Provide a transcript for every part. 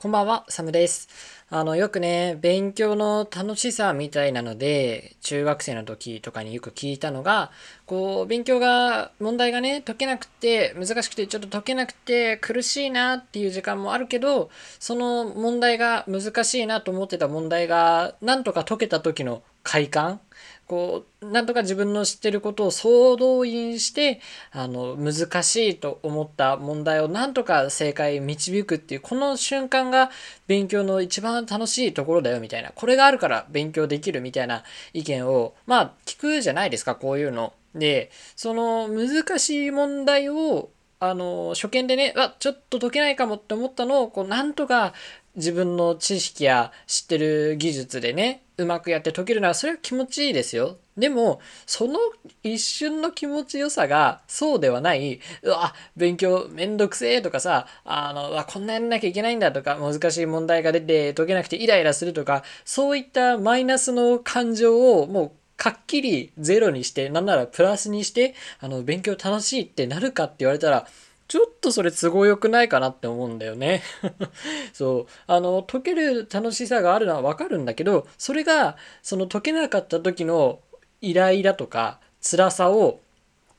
こんばんは、サムです。あの、よくね、勉強の楽しさみたいなので、中学生の時とかによく聞いたのが、こう、勉強が、問題がね、解けなくて、難しくて、ちょっと解けなくて、苦しいなっていう時間もあるけど、その問題が難しいなと思ってた問題が、なんとか解けた時の快感こう、なんとか自分の知ってることを総動員して、あの、難しいと思った問題をなんとか正解導くっていう、この瞬間が勉強の一番楽しいところだよみたいな、これがあるから勉強できるみたいな意見を、まあ、聞くじゃないですか、こういうの。で、その難しい問題をあの、初見でね、あ、ちょっと解けないかもって思ったのを、こう、なんとか自分の知識や知ってる技術でね、うまくやって解けるのは、それは気持ちいいですよ。でも、その一瞬の気持ちよさが、そうではない、うわ、勉強めんどくせえとかさ、あの、わ、こんなやんなきゃいけないんだとか、難しい問題が出て解けなくてイライラするとか、そういったマイナスの感情をもうかっきりゼロにして、なんならプラスにして、あの、勉強楽しいってなるかって言われたら、ちょっとそれ都合良くないかなって思うんだよね そう。あの、解ける楽しさがあるのはわかるんだけど、それが、その解けなかった時のイライラとか辛さを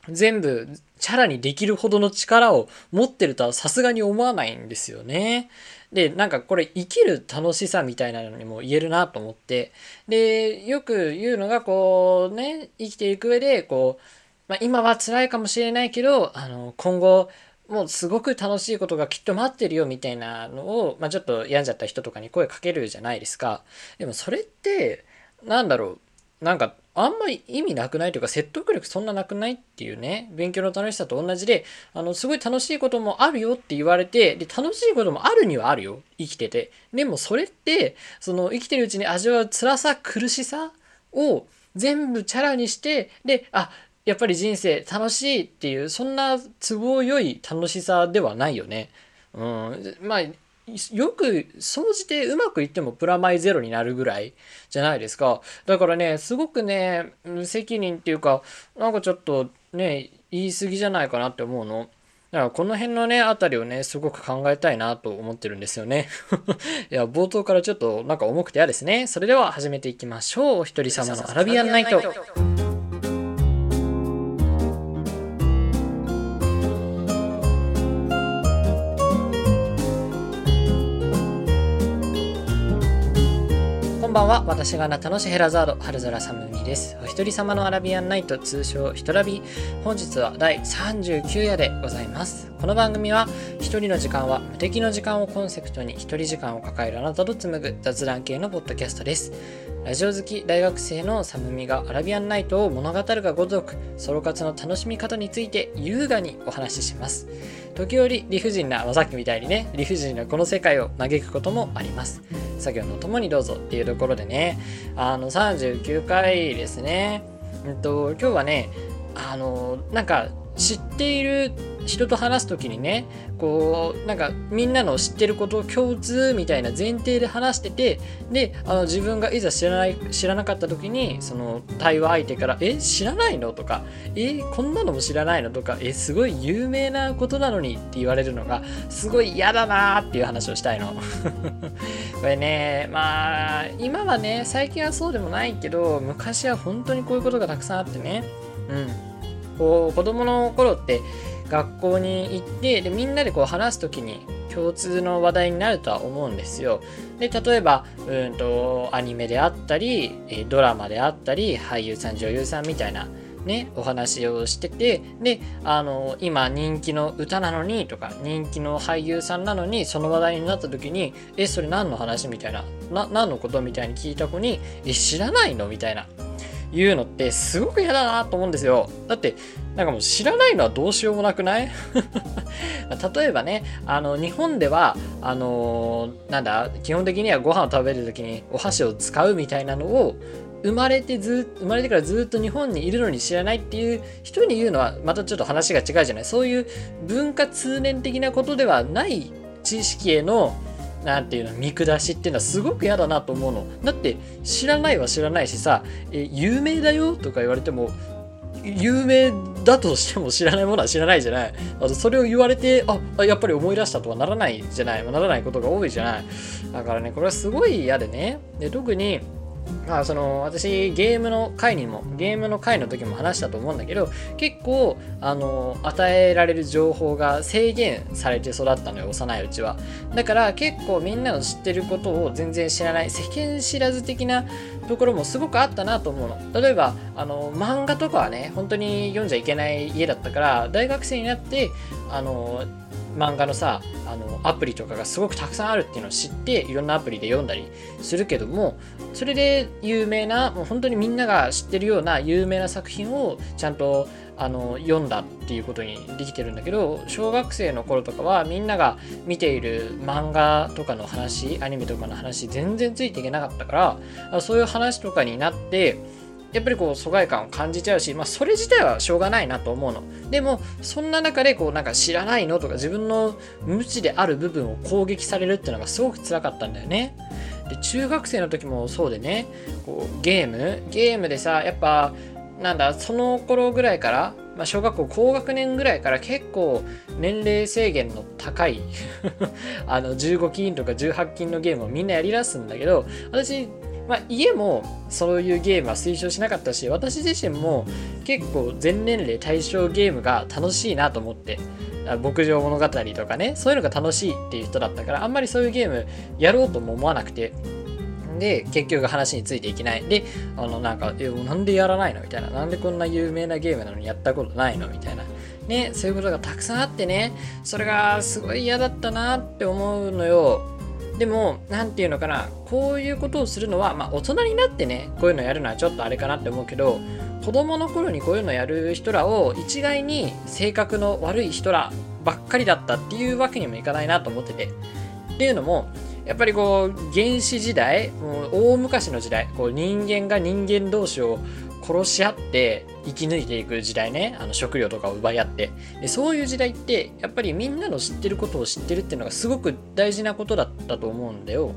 全部チャラにできるほどの力を持ってるとはさすがに思わないんですよね。で、なんかこれ生きる楽しさみたいなのにも言えるなと思って。で、よく言うのがこうね、生きていく上でこう、まあ、今は辛いかもしれないけど、あの、今後もうすごく楽しいことがきっと待ってるよみたいなのを、まあ、ちょっと病んじゃった人とかに声かけるじゃないですか。でもそれって、なんだろう、なんかあんまり意味なくないというか説得力そんななくないっていうね、勉強の楽しさと同じで、あの、すごい楽しいこともあるよって言われて、で、楽しいこともあるにはあるよ。生きてて。でもそれって、その生きてるうちに味わう辛さ、苦しさを全部チャラにして、で、あ、やっぱり人生楽しいっていうそんな都合良い楽しさではないよね。うん、まあよく総じてうまくいってもプラマイゼロになるぐらいじゃないですか。だからね、すごくね、無責任っていうか、なんかちょっとね、言い過ぎじゃないかなって思うの。だからこの辺のね、あたりをね、すごく考えたいなと思ってるんですよね。いや、冒頭からちょっとなんか重くて嫌ですね。それでは始めていきましょう。お一人様のアラビアンナイト。ばんは。私があなたのシヘラザード春空サムミです。お一人様のアラビアンナイト通称ひとラビ。本日は第39夜でございます。この番組は一人の時間は無敵の時間をコンセプトに一人時間を抱えるあなたと紡ぐ雑談系のポッドキャストです。ラジオ好き大学生のサムミがアラビアンナイトを物語るがごとくソロ活の楽しみ方について優雅にお話しします。時折理不尽な、まあ、さっきみたいにね理不尽なこの世界を嘆くこともあります。作業のともにどうぞっていうところでねあの39回ですね。うんと今日はねあのなんか知っている人と話す時にねこうなんかみんなの知ってることを共通みたいな前提で話しててであの自分がいざ知らない知らなかった時にその対話相手から「え知らないの?」とか「えこんなのも知らないの?」とか「えすごい有名なことなのに」って言われるのがすごい嫌だなっていう話をしたいの。これねまあ今はね最近はそうでもないけど昔は本当にこういうことがたくさんあってねうんこう子供の頃って学校に行ってでみんなでこう話す時に共通の話題になるとは思うんですよ。で例えばうんとアニメであったりドラマであったり俳優さん女優さんみたいなね、お話をしててであの今人気の歌なのにとか人気の俳優さんなのにその話題になった時に「えそれ何の話?」みたいな「な何のこと?」みたいに聞いた子に「え知らないの?」みたいな言うのってすごく嫌だなと思うんですよ。だって、なんかもう知らないのはどうしようもなくない？例えばね、あの、日本では、あのー、なんだ、基本的にはご飯を食べるときにお箸を使うみたいなのを、生まれてず生まれてからずっと日本にいるのに知らないっていう人に言うのはまたちょっと話が違うじゃない？そういう文化通念的なことではない知識へのなんていうの見下しっていうのはすごく嫌だなと思うの。だって知らないは知らないしさえ有名だよとか言われても有名だとしても知らないものは知らないじゃない。あとそれを言われてあやっぱり思い出したとはならないじゃない。ならないことが多いじゃない。だからねこれはすごい嫌でね。で特にまあ、その私ゲームの回にもゲームの回の時も話したと思うんだけど結構あの与えられる情報が制限されて育ったのよ幼いうちは。だから結構みんなの知ってることを全然知らない世間知らず的なところもすごくあったなと思うの。例えばあの漫画とかはね本当に読んじゃいけない家だったから大学生になってあの漫画のさあのアプリとかがすごくたくさんあるっていうのを知っていろんなアプリで読んだりするけどもそれで有名なもう本当にみんなが知ってるような有名な作品をちゃんとあの読んだっていうことにできてるんだけど小学生の頃とかはみんなが見ている漫画とかの話アニメとかの話全然ついていけなかったからそういう話とかになってやっぱりこう疎外感を感じちゃうし、まあ、それ自体はしょうがないなと思うの。でも、そんな中で、こう、なんか知らないのとか、自分の無知である部分を攻撃されるっていうのがすごく辛かったんだよね。で、中学生の時もそうでね、こう、ゲームゲームでさ、やっぱ、なんだ、その頃ぐらいから、まあ、小学校高学年ぐらいから結構年齢制限の高い あの15金とか18金のゲームをみんなやりだすんだけど私まあ、家もそういうゲームは推奨しなかったし私自身も結構全年齢対象ゲームが楽しいなと思って牧場物語とかねそういうのが楽しいっていう人だったからあんまりそういうゲームやろうとも思わなくてで結局話についていけない。であのなんかえなんでやらないのみたいな。なんでこんな有名なゲームなのにやったことないのみたいな。ねそういうことがたくさんあってねそれがすごい嫌だったなって思うのよ。でも、何て言うのかな、こういうことをするのは、まあ、大人になってね、こういうのやるのはちょっとあれかなって思うけど、子供の頃にこういうのやる人らを一概に性格の悪い人らばっかりだったっていうわけにもいかないなと思ってて。っていうのも、やっぱりこう、原始時代、もう大昔の時代、こう人間が人間同士を殺し合って生き抜いていく時代ね。あの食料とかを奪い合って。でそういう時代ってやっぱりみんなの知ってることを知ってるっていうのがすごく大事なことだったと思うんだよ。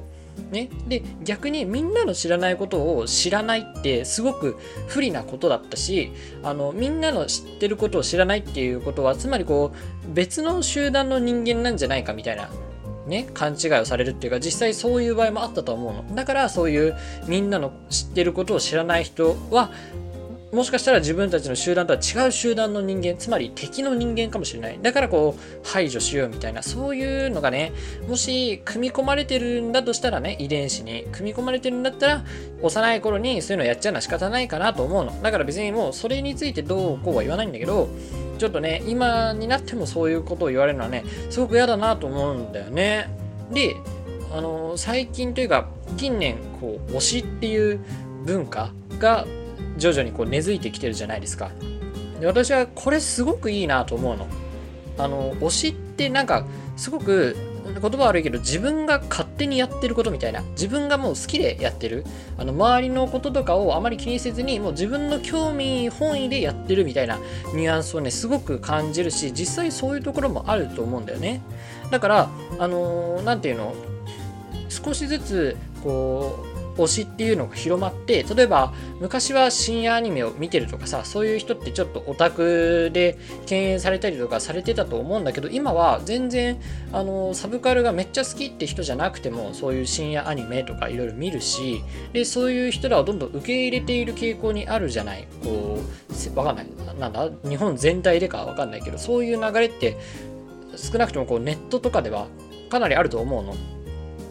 ね、で逆にみんなの知らないことを知らないってすごく不利なことだったしあのみんなの知ってることを知らないっていうことはつまりこう別の集団の人間なんじゃないかみたいなね、勘違いをされるっていうか実際そういう場合もあったと思うのだからそういうみんなの知ってることを知らない人はもしかしたら自分たちの集団とは違う集団の人間、つまり敵の人間かもしれない。だからこう、排除しようみたいな、そういうのがね、もし組み込まれてるんだとしたらね、遺伝子に組み込まれてるんだったら、幼い頃にそういうのやっちゃうのは仕方ないかなと思うの。だから別にもうそれについてどうこうは言わないんだけど、ちょっとね、今になってもそういうことを言われるのはね、すごく嫌だなと思うんだよね。で、あの最近というか近年こう推しっていう文化が徐々にこう根付いてきてるじゃないですか。で私はこれすごくいいなと思うの。あの推しってなんかすごく言葉悪いけど自分が勝手にやってることみたいな。自分がもう好きでやってる。あの周りのこととかをあまり気にせずにもう自分の興味本位でやってるみたいな。ニュアンスをねすごく感じるし実際そういうところもあると思うんだよね。だからあの何、ー、て言うの？少しずつこう推しっていうのが広まって例えば昔は深夜アニメを見てるとかさそういう人ってちょっとオタクで敬遠されたりとかされてたと思うんだけど今は全然あのサブカルがめっちゃ好きって人じゃなくてもそういう深夜アニメとかいろいろ見るしでそういう人らをどんどん受け入れている傾向にあるじゃないこうわかんないなんだ？日本全体でかわかんないけどそういう流れって少なくともこうネットとかではかなりあると思うの。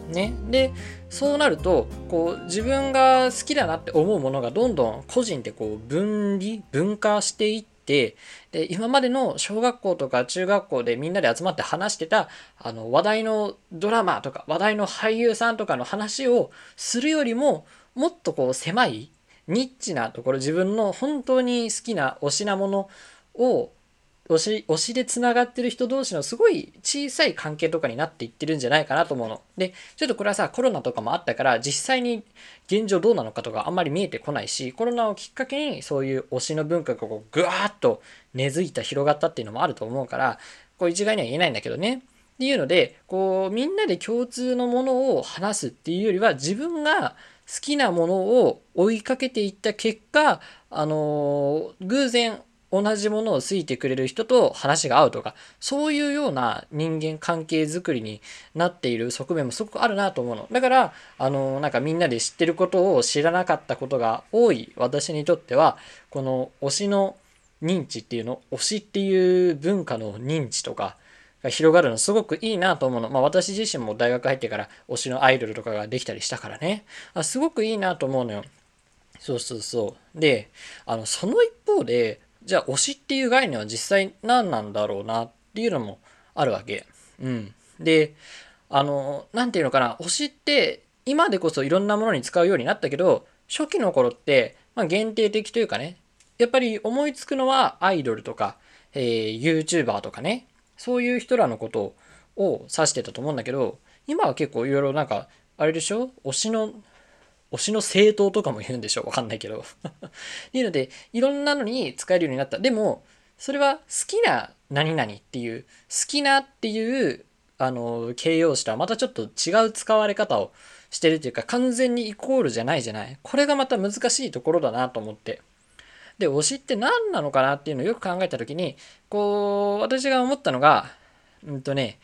ね？で、そうなると、こう、自分が好きだなって思うものがどんどん個人でこう、分離、分化していって、で、今までの小学校とか中学校でみんなで集まって話してた、あの、話題のドラマとか、話題の俳優さんとかの話をするよりも、もっとこう、狭い、ニッチなところ、自分の本当に好きな推しなものを推し、推しで繋がってる人同士のすごい小さい関係とかになっていってるんじゃないかなと思うの。で、ちょっとこれはさ、コロナとかもあったから、実際に現状どうなのかとかあんまり見えてこないし、コロナをきっかけにそういう推しの文化がこうぐわーっと根付いた、広がったっていうのもあると思うから、こう一概には言えないんだけどね。っていうので、こう、みんなで共通のものを話すっていうよりは、自分が好きなものを追いかけていった結果、あのー、偶然同じものを好いてくれる人と話が合うとか、そういうような人間関係づくりになっている側面もすごくあるなと思うの。だから、あの、なんかみんなで知ってることを知らなかったことが多い私にとっては、この推しの認知っていうの、推しっていう文化の認知とか、が広がるのすごくいいなと思うの。まあ私自身も大学入ってから推しのアイドルとかができたりしたからね。あすごくいいなと思うのよ。そうそうそう。で、あの、その一方で、じゃあ推しっていう概念は実際何なんだろうなっていうのもあるわけ。うん。で、あの、なんていうのかな、推しって今でこそいろんなものに使うようになったけど、初期の頃って、まあ、限定的というかね、やっぱり思いつくのはアイドルとか、えー、YouTuber とかね、そういう人らのことを指してたと思うんだけど、今は結構いろいろなんか、あれでしょ？推しの推しの政党とかも言うんでしょうわかんないけど っていうので、いろんなのに使えるようになった。でも、それは好きな何々っていう、好きなっていう、あの、形容詞とはまたちょっと違う使われ方をしてるというか、完全にイコールじゃないじゃない。これがまた難しいところだなと思って。で、推しって何なのかなっていうのをよく考えた時に、こう、私が思ったのが、うんとね、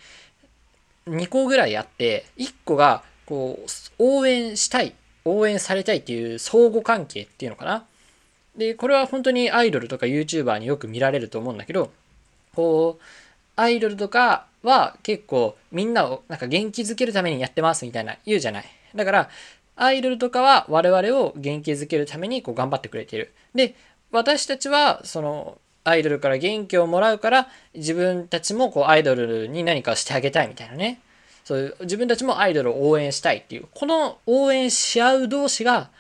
2個ぐらいあって、1個が、こう、応援したい応援されたいっていう相互関係っていうのかな？で、これは本当にアイドルとか YouTuber によく見られると思うんだけど、こう、アイドルとかは結構みんなをなんか元気づけるためにやってますみたいな言うじゃない。だから、アイドルとかは我々を元気づけるためにこう頑張ってくれている。で、私たちはそのアイドルから元気をもらうから自分たちもこうアイドルに何かしてあげたいみたいなね。そういう自分たちもアイドルを応援したいっていう、この応援し合う同士が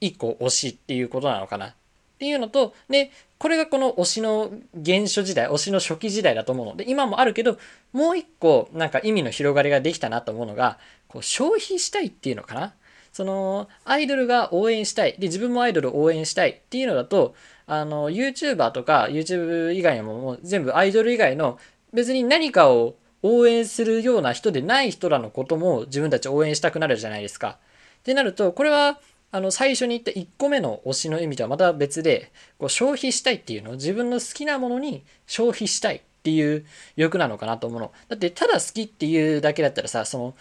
一個推しっていうことなのかな。っていうのと、で、これがこの推しの原初時代、推しの初期時代だと思うの。で、今もあるけど、もう一個なんか意味の広がりができたなと思うのが、こう消費したいっていうのかな。その、アイドルが応援したい。で、自分もアイドルを応援したいっていうのだと、あの、YouTuber とか YouTube 以外にももう全部アイドル以外の別に何かを応援するような人でない人らのことも自分たち応援したくなるじゃないですか。ってなると、これはあの最初に言った1個目の推しの意味とはまた別で、こう消費したいっていうのを自分の好きなものに消費したいっていう欲なのかなと思うの。だってただ好きっていうだけだったらさ、その好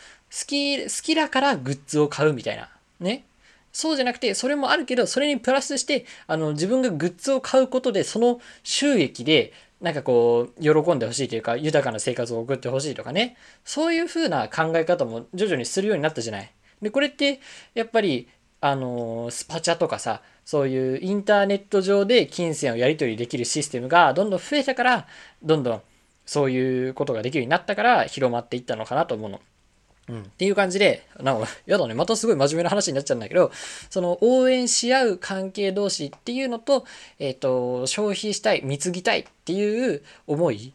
き、好きだからグッズを買うみたいな。ね。そうじゃなくて、それもあるけど、それにプラスして、あの、自分がグッズを買うことで、その収益で、なんかこう、喜んでほしいというか、豊かな生活を送ってほしいとかね。そういうふうな考え方も徐々にするようになったじゃない。で、これって、やっぱり、あの、スパチャとかさ、そういうインターネット上で金銭をやり取りできるシステムがどんどん増えたから、どんどんそういうことができるようになったから広まっていったのかなと思うの。うん、っていう感じで、なんか、やだね、またすごい真面目な話になっちゃうんだけど、その応援し合う関係同士っていうのと、えっ、ー、と、消費したい、貢ぎたいっていう思い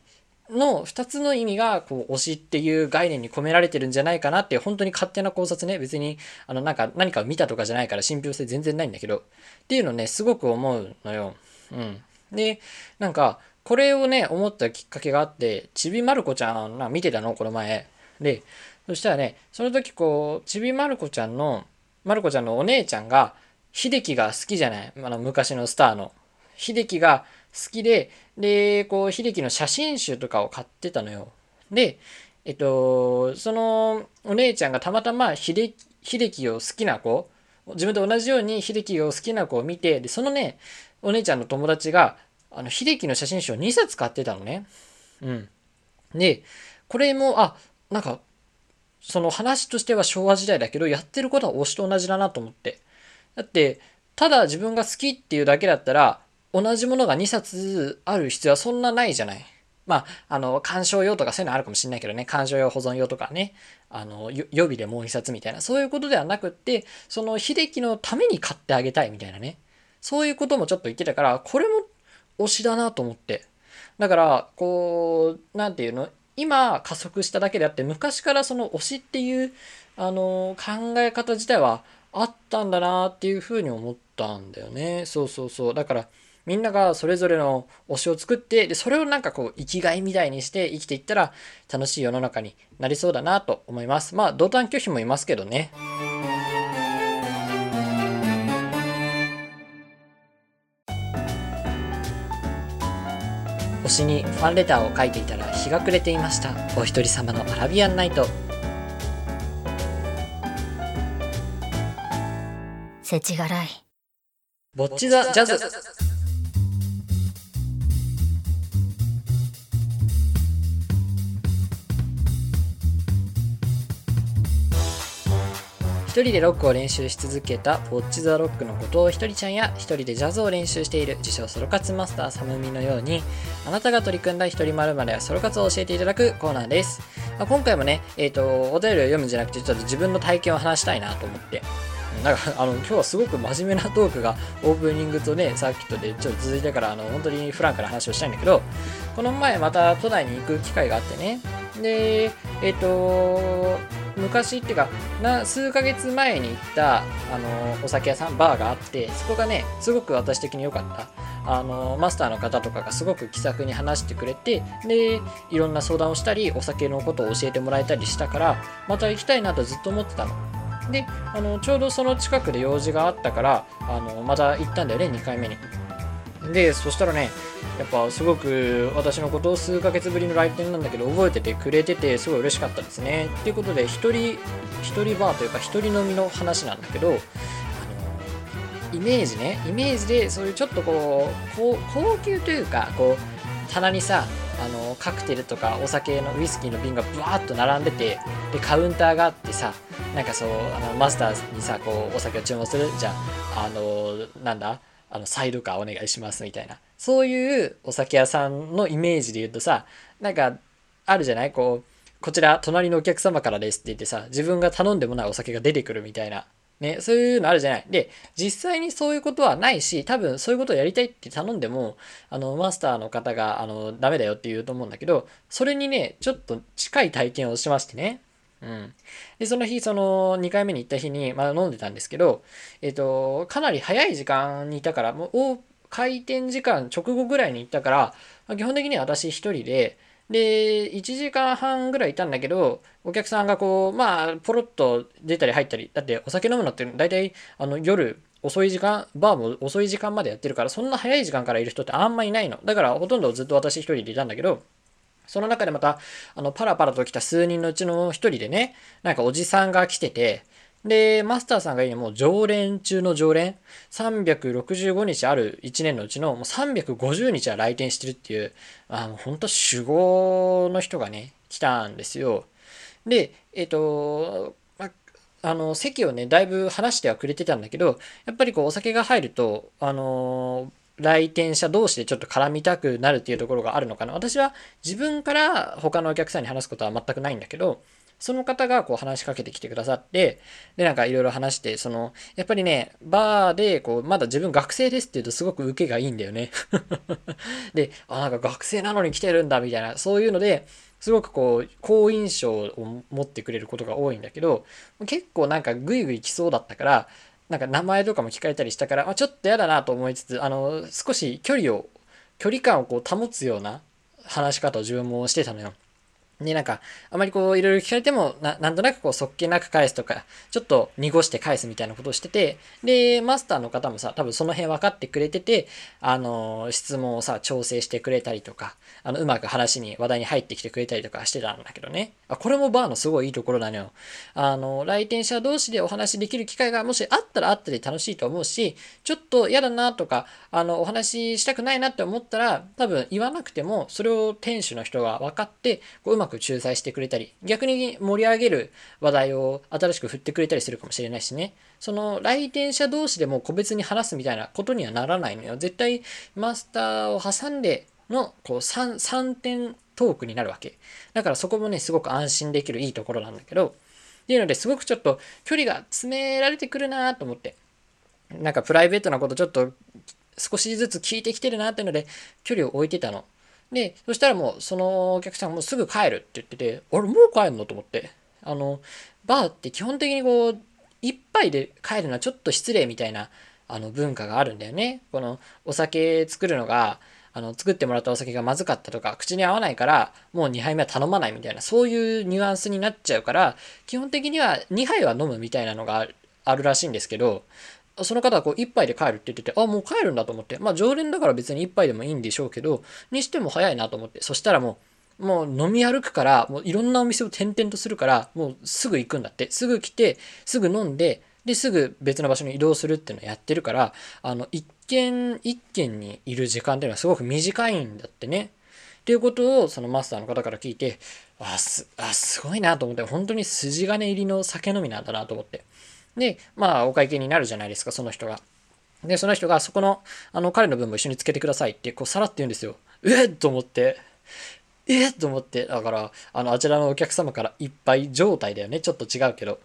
の2つの意味が、こう、推しっていう概念に込められてるんじゃないかなって、本当に勝手な考察ね、別に、あの、なんか、何かを見たとかじゃないから信憑性全然ないんだけど、っていうのね、すごく思うのよ。うん。で、なんか、これをね、思ったきっかけがあって、ちびまる子ちゃん、な見てたのこの前。で、そしたらね、その時こう、ちびまる子ちゃんの、まる子ちゃんのお姉ちゃんが、秀樹が好きじゃないあの、昔のスターの。秀樹が好きで、で、こう、秀樹の写真集とかを買ってたのよ。で、えっと、そのお姉ちゃんがたまたま秀樹を好きな子、自分と同じように秀樹を好きな子を見て、で、そのね、お姉ちゃんの友達が、あの、秀樹の写真集を2冊買ってたのね。うん。で、これも、あ、なんか、その話としては昭和時代だけど、やってることは推しと同じだなと思って。だって、ただ自分が好きっていうだけだったら、同じものが2冊ある必要はそんなないじゃない。まあ、あの、鑑賞用とかそういうのあるかもしれないけどね、鑑賞用、保存用とかね、あの、予備でもう一冊みたいな、そういうことではなくって、その秀樹のために買ってあげたいみたいなね、そういうこともちょっと言ってたから、これも推しだなと思って。だから、こう、なんていうの、今加速しただけであって昔からその推しっていうあの考え方自体はあったんだなっていうふうに思ったんだよね。そうそうそう。だからみんながそれぞれの推しを作ってでそれをなんかこう生きがいみたいにして生きていったら楽しい世の中になりそうだなと思います。まあ同担拒否もいますけどね。星にファンレターを書いていたら日が暮れていました。お一人様のアラビアンナイト。せちがらい。ぼっちザ・ジャズ人でロックを練習し続けたボッチ・ザ・ロックの後藤ひとりちゃんや一人でジャズを練習している自称ソロ活マスターサムミのようにあなたが取り組んだ一人〇〇やソロ活を教えていただくコーナーです。ま今回もね、えっ、ー、とお便りを読むんじゃなくてちょっと自分の体験を話したいなと思って。なんかあの今日はすごく真面目なトークがオープニングとねサーキットでちょっと続いてからあの本当にフランクな話をしたいんだけどこの前また都内に行く機会があってね。でえっ、ー、と昔っていうかな数ヶ月前に行ったあのお酒屋さんバーがあってそこがねすごく私的に良かった。あのマスターの方とかがすごく気さくに話してくれてでいろんな相談をしたりお酒のことを教えてもらえたりしたからまた行きたいなとずっと思ってたの。であのちょうどその近くで用事があったからあのまた行ったんだよね2回目に。でそしたらねやっぱすごく私のことを数ヶ月ぶりの来店なんだけど覚えててくれててすごい嬉しかったですね。っていうことで一人一人バーというか一人飲みの話なんだけどイメージねイメージでそういうちょっとこう高級というかこう棚にさあのカクテルとかお酒のウイスキーの瓶がブワーッと並んでてでカウンターがあってさなんかそうあのマスターにさこうお酒を注文するじゃああのなんだあのサイドカーお願いしますみたいなそういうお酒屋さんのイメージで言うとさなんかあるじゃない？こうこちら隣のお客様からですって言ってさ自分が頼んでもないお酒が出てくるみたいなね、そういうのあるじゃない？で、実際にそういうことはないし、多分そういうことをやりたいって頼んでも、あの、マスターの方が、あの、ダメだよって言うと思うんだけど、それにね、ちょっと近い体験をしましてね。うん。で、その日、その2回目に行った日に、まだ飲んでたんですけど、えっ、と、かなり早い時間にいたから、もう、開店時間直後ぐらいに行ったからま、基本的には私一人で、で、1時間半ぐらいいたんだけど、お客さんがこう、まあ、ポロッと出たり入ったり、だってお酒飲むのって大体、あの、夜、遅い時間、バーも遅い時間までやってるから、そんな早い時間からいる人ってあんまいないの。だから、ほとんどずっと私一人でいたんだけど、その中でまた、あの、パラパラと来た数人のうちの一人でね、なんかおじさんが来てて、で、マスターさんが言うにもう常連中の常連、365日ある1年のうちのもう350日は来店してるっていう、あの、本当守護の人がね、来たんですよ。で、えっ、ー、と、ま、あの、席をね、だいぶ話してはくれてたんだけど、やっぱりこう、お酒が入ると、あの来店者同士でちょっと絡みたくなるっていうところがあるのかな。私は自分から他のお客さんに話すことは全くないんだけど、その方がこう話しかけてきてくださって、で、なんかいろいろ話して、その、やっぱりね、バーで、こう、まだ自分学生ですって言うとすごく受けがいいんだよね。で、あ、なんか学生なのに来てるんだ、みたいな、そういうので、すごくこう、好印象を持ってくれることが多いんだけど、結構なんかグイグイ来そうだったから、なんか名前とかも聞かれたりしたから、あ、ちょっと嫌だなと思いつつ、あの、少し距離を、距離感をこう保つような話し方を自分もしてたのよ。で、なんか、あまりこう、いろいろ聞かれても、ななんとなくこう、そっけなく返すとか、ちょっと濁して返すみたいなことをしてて、で、マスターの方もさ、多分その辺分かってくれてて、あの、質問をさ、調整してくれたりとか、あの、うまく話に、話題に入ってきてくれたりとかしてたんだけどね。あ、これもバーのすごいいいところなのよ。あの、来店者同士でお話できる機会がもしあったらあったで楽しいと思うし、ちょっと嫌だなとか、あの、お話ししたくないなって思ったら、多分言わなくても、それを店主の人が分かって、こううまく仲裁してくれたり、逆に盛り上げる話題を新しく振ってくれたりするかもしれないしね。その来店者同士でも個別に話すみたいなことにはならないのよ。絶対マスターを挟んでのこう 3, 3点トークになるわけ。だからそこもね、すごく安心できるいいところなんだけど、っていうのですごくちょっと距離が詰められてくるなと思って。なんかプライベートなことちょっと少しずつ聞いてきてるなっていうので距離を置いてたの。で、そしたらもう、そのお客さんもすぐ帰るって言ってて、あれ、もう帰るのと思って。あの、バーって基本的にこう、一杯で帰るのはちょっと失礼みたいな、あの、文化があるんだよね。この、お酒作るのが、あの、作ってもらったお酒がまずかったとか、口に合わないから、もう2杯目は頼まないみたいな、そういうニュアンスになっちゃうから、基本的には2杯は飲むみたいなのがあるらしいんですけど、その方はこう1杯で帰るって言ってて、あ、もう帰るんだと思って。まあ常連だから別に1杯でもいいんでしょうけど、にしても早いなと思って。そしたらもう、もう飲み歩くから、もういろんなお店を転々とするから、もうすぐ行くんだって。すぐ来て、すぐ飲んで、で、すぐ別の場所に移動するっていうのをやってるから、あの、一軒一軒にいる時間っていうのはすごく短いんだってね。っていうことをそのマスターの方から聞いて、あ、す、あ、すごいなと思って、本当に筋金入りの酒飲みなんだなと思って。で、まあ、お会計になるじゃないですか、その人が。で、その人が、そこの、あの、彼の分も一緒につけてくださいって、こう、さらって言うんですよ。えっ？と思って、えっ？と思って、だから、あの、あちらのお客様からいっぱい状態だよね。ちょっと違うけど。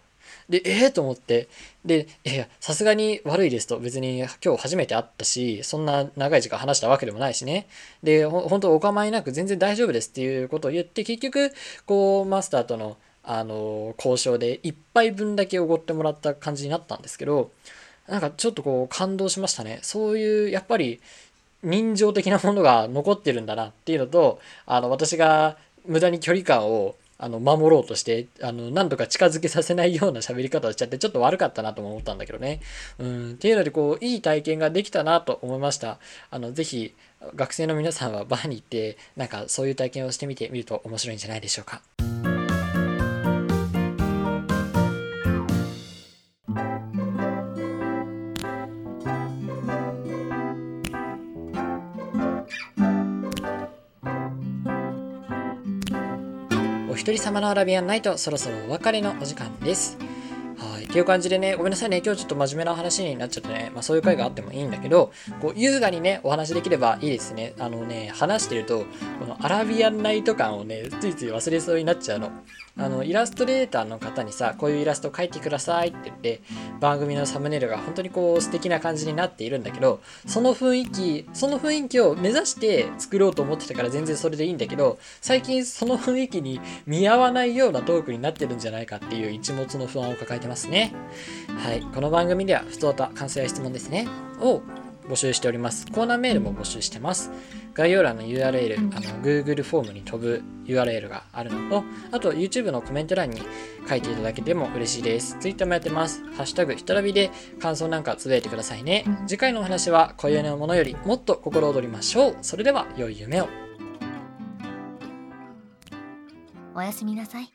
で、えー、と思って、で、いや、さすがに悪いですと、別に今日初めて会ったし、そんな長い時間話したわけでもないしね。で、ほ本当お構いなく全然大丈夫ですっていうことを言って、結局、こう、マスターとの、あの、交渉で1杯分だけおごってもらった感じになったんですけど、なんかちょっとこう感動しましたね。そういう、やっぱり、人情的なものが残ってるんだなっていうのと、あの、私が無駄に距離感をあの、守ろうとして、あの、何とか近づけさせないような喋り方をしちゃって、ちょっと悪かったなとも思ったんだけどね。うん、っていうので、こう、いい体験ができたなと思いました。あの、ぜひ、学生の皆さんはバーに行って、なんかそういう体験をしてみてみると面白いんじゃないでしょうか。のアラビアンナイト、そろそろお別れのお時間です。っていう感じでね、ごめんなさいね。今日ちょっと真面目な話になっちゃってね、まあそういう回があってもいいんだけど、こう、優雅にね、お話できればいいですね。あのね、話してると、このアラビアンナイト感をね、ついつい忘れそうになっちゃうの。あのイラストレーターの方にさこういうイラスト描いてくださいって言って番組のサムネイルが本当にこう素敵な感じになっているんだけどその雰囲気その雰囲気を目指して作ろうと思ってたから全然それでいいんだけど最近その雰囲気に見合わないようなトークになってるんじゃないかっていう一物の不安を抱えてますねねはいこの番組では不当た感想や質問ですねを募集しております。コーナーメールも募集してます。概要欄の URL、あの Google フォームに飛ぶ URL があるのと、あと YouTube のコメント欄に書いていただけても嬉しいです。Twitter もやってます。ハッシュタグひとらびで感想なんかつぶやいてくださいね。次回のお話は今宵のものよりもっと心躍りましょう。それでは良い夢を。おやすみなさい。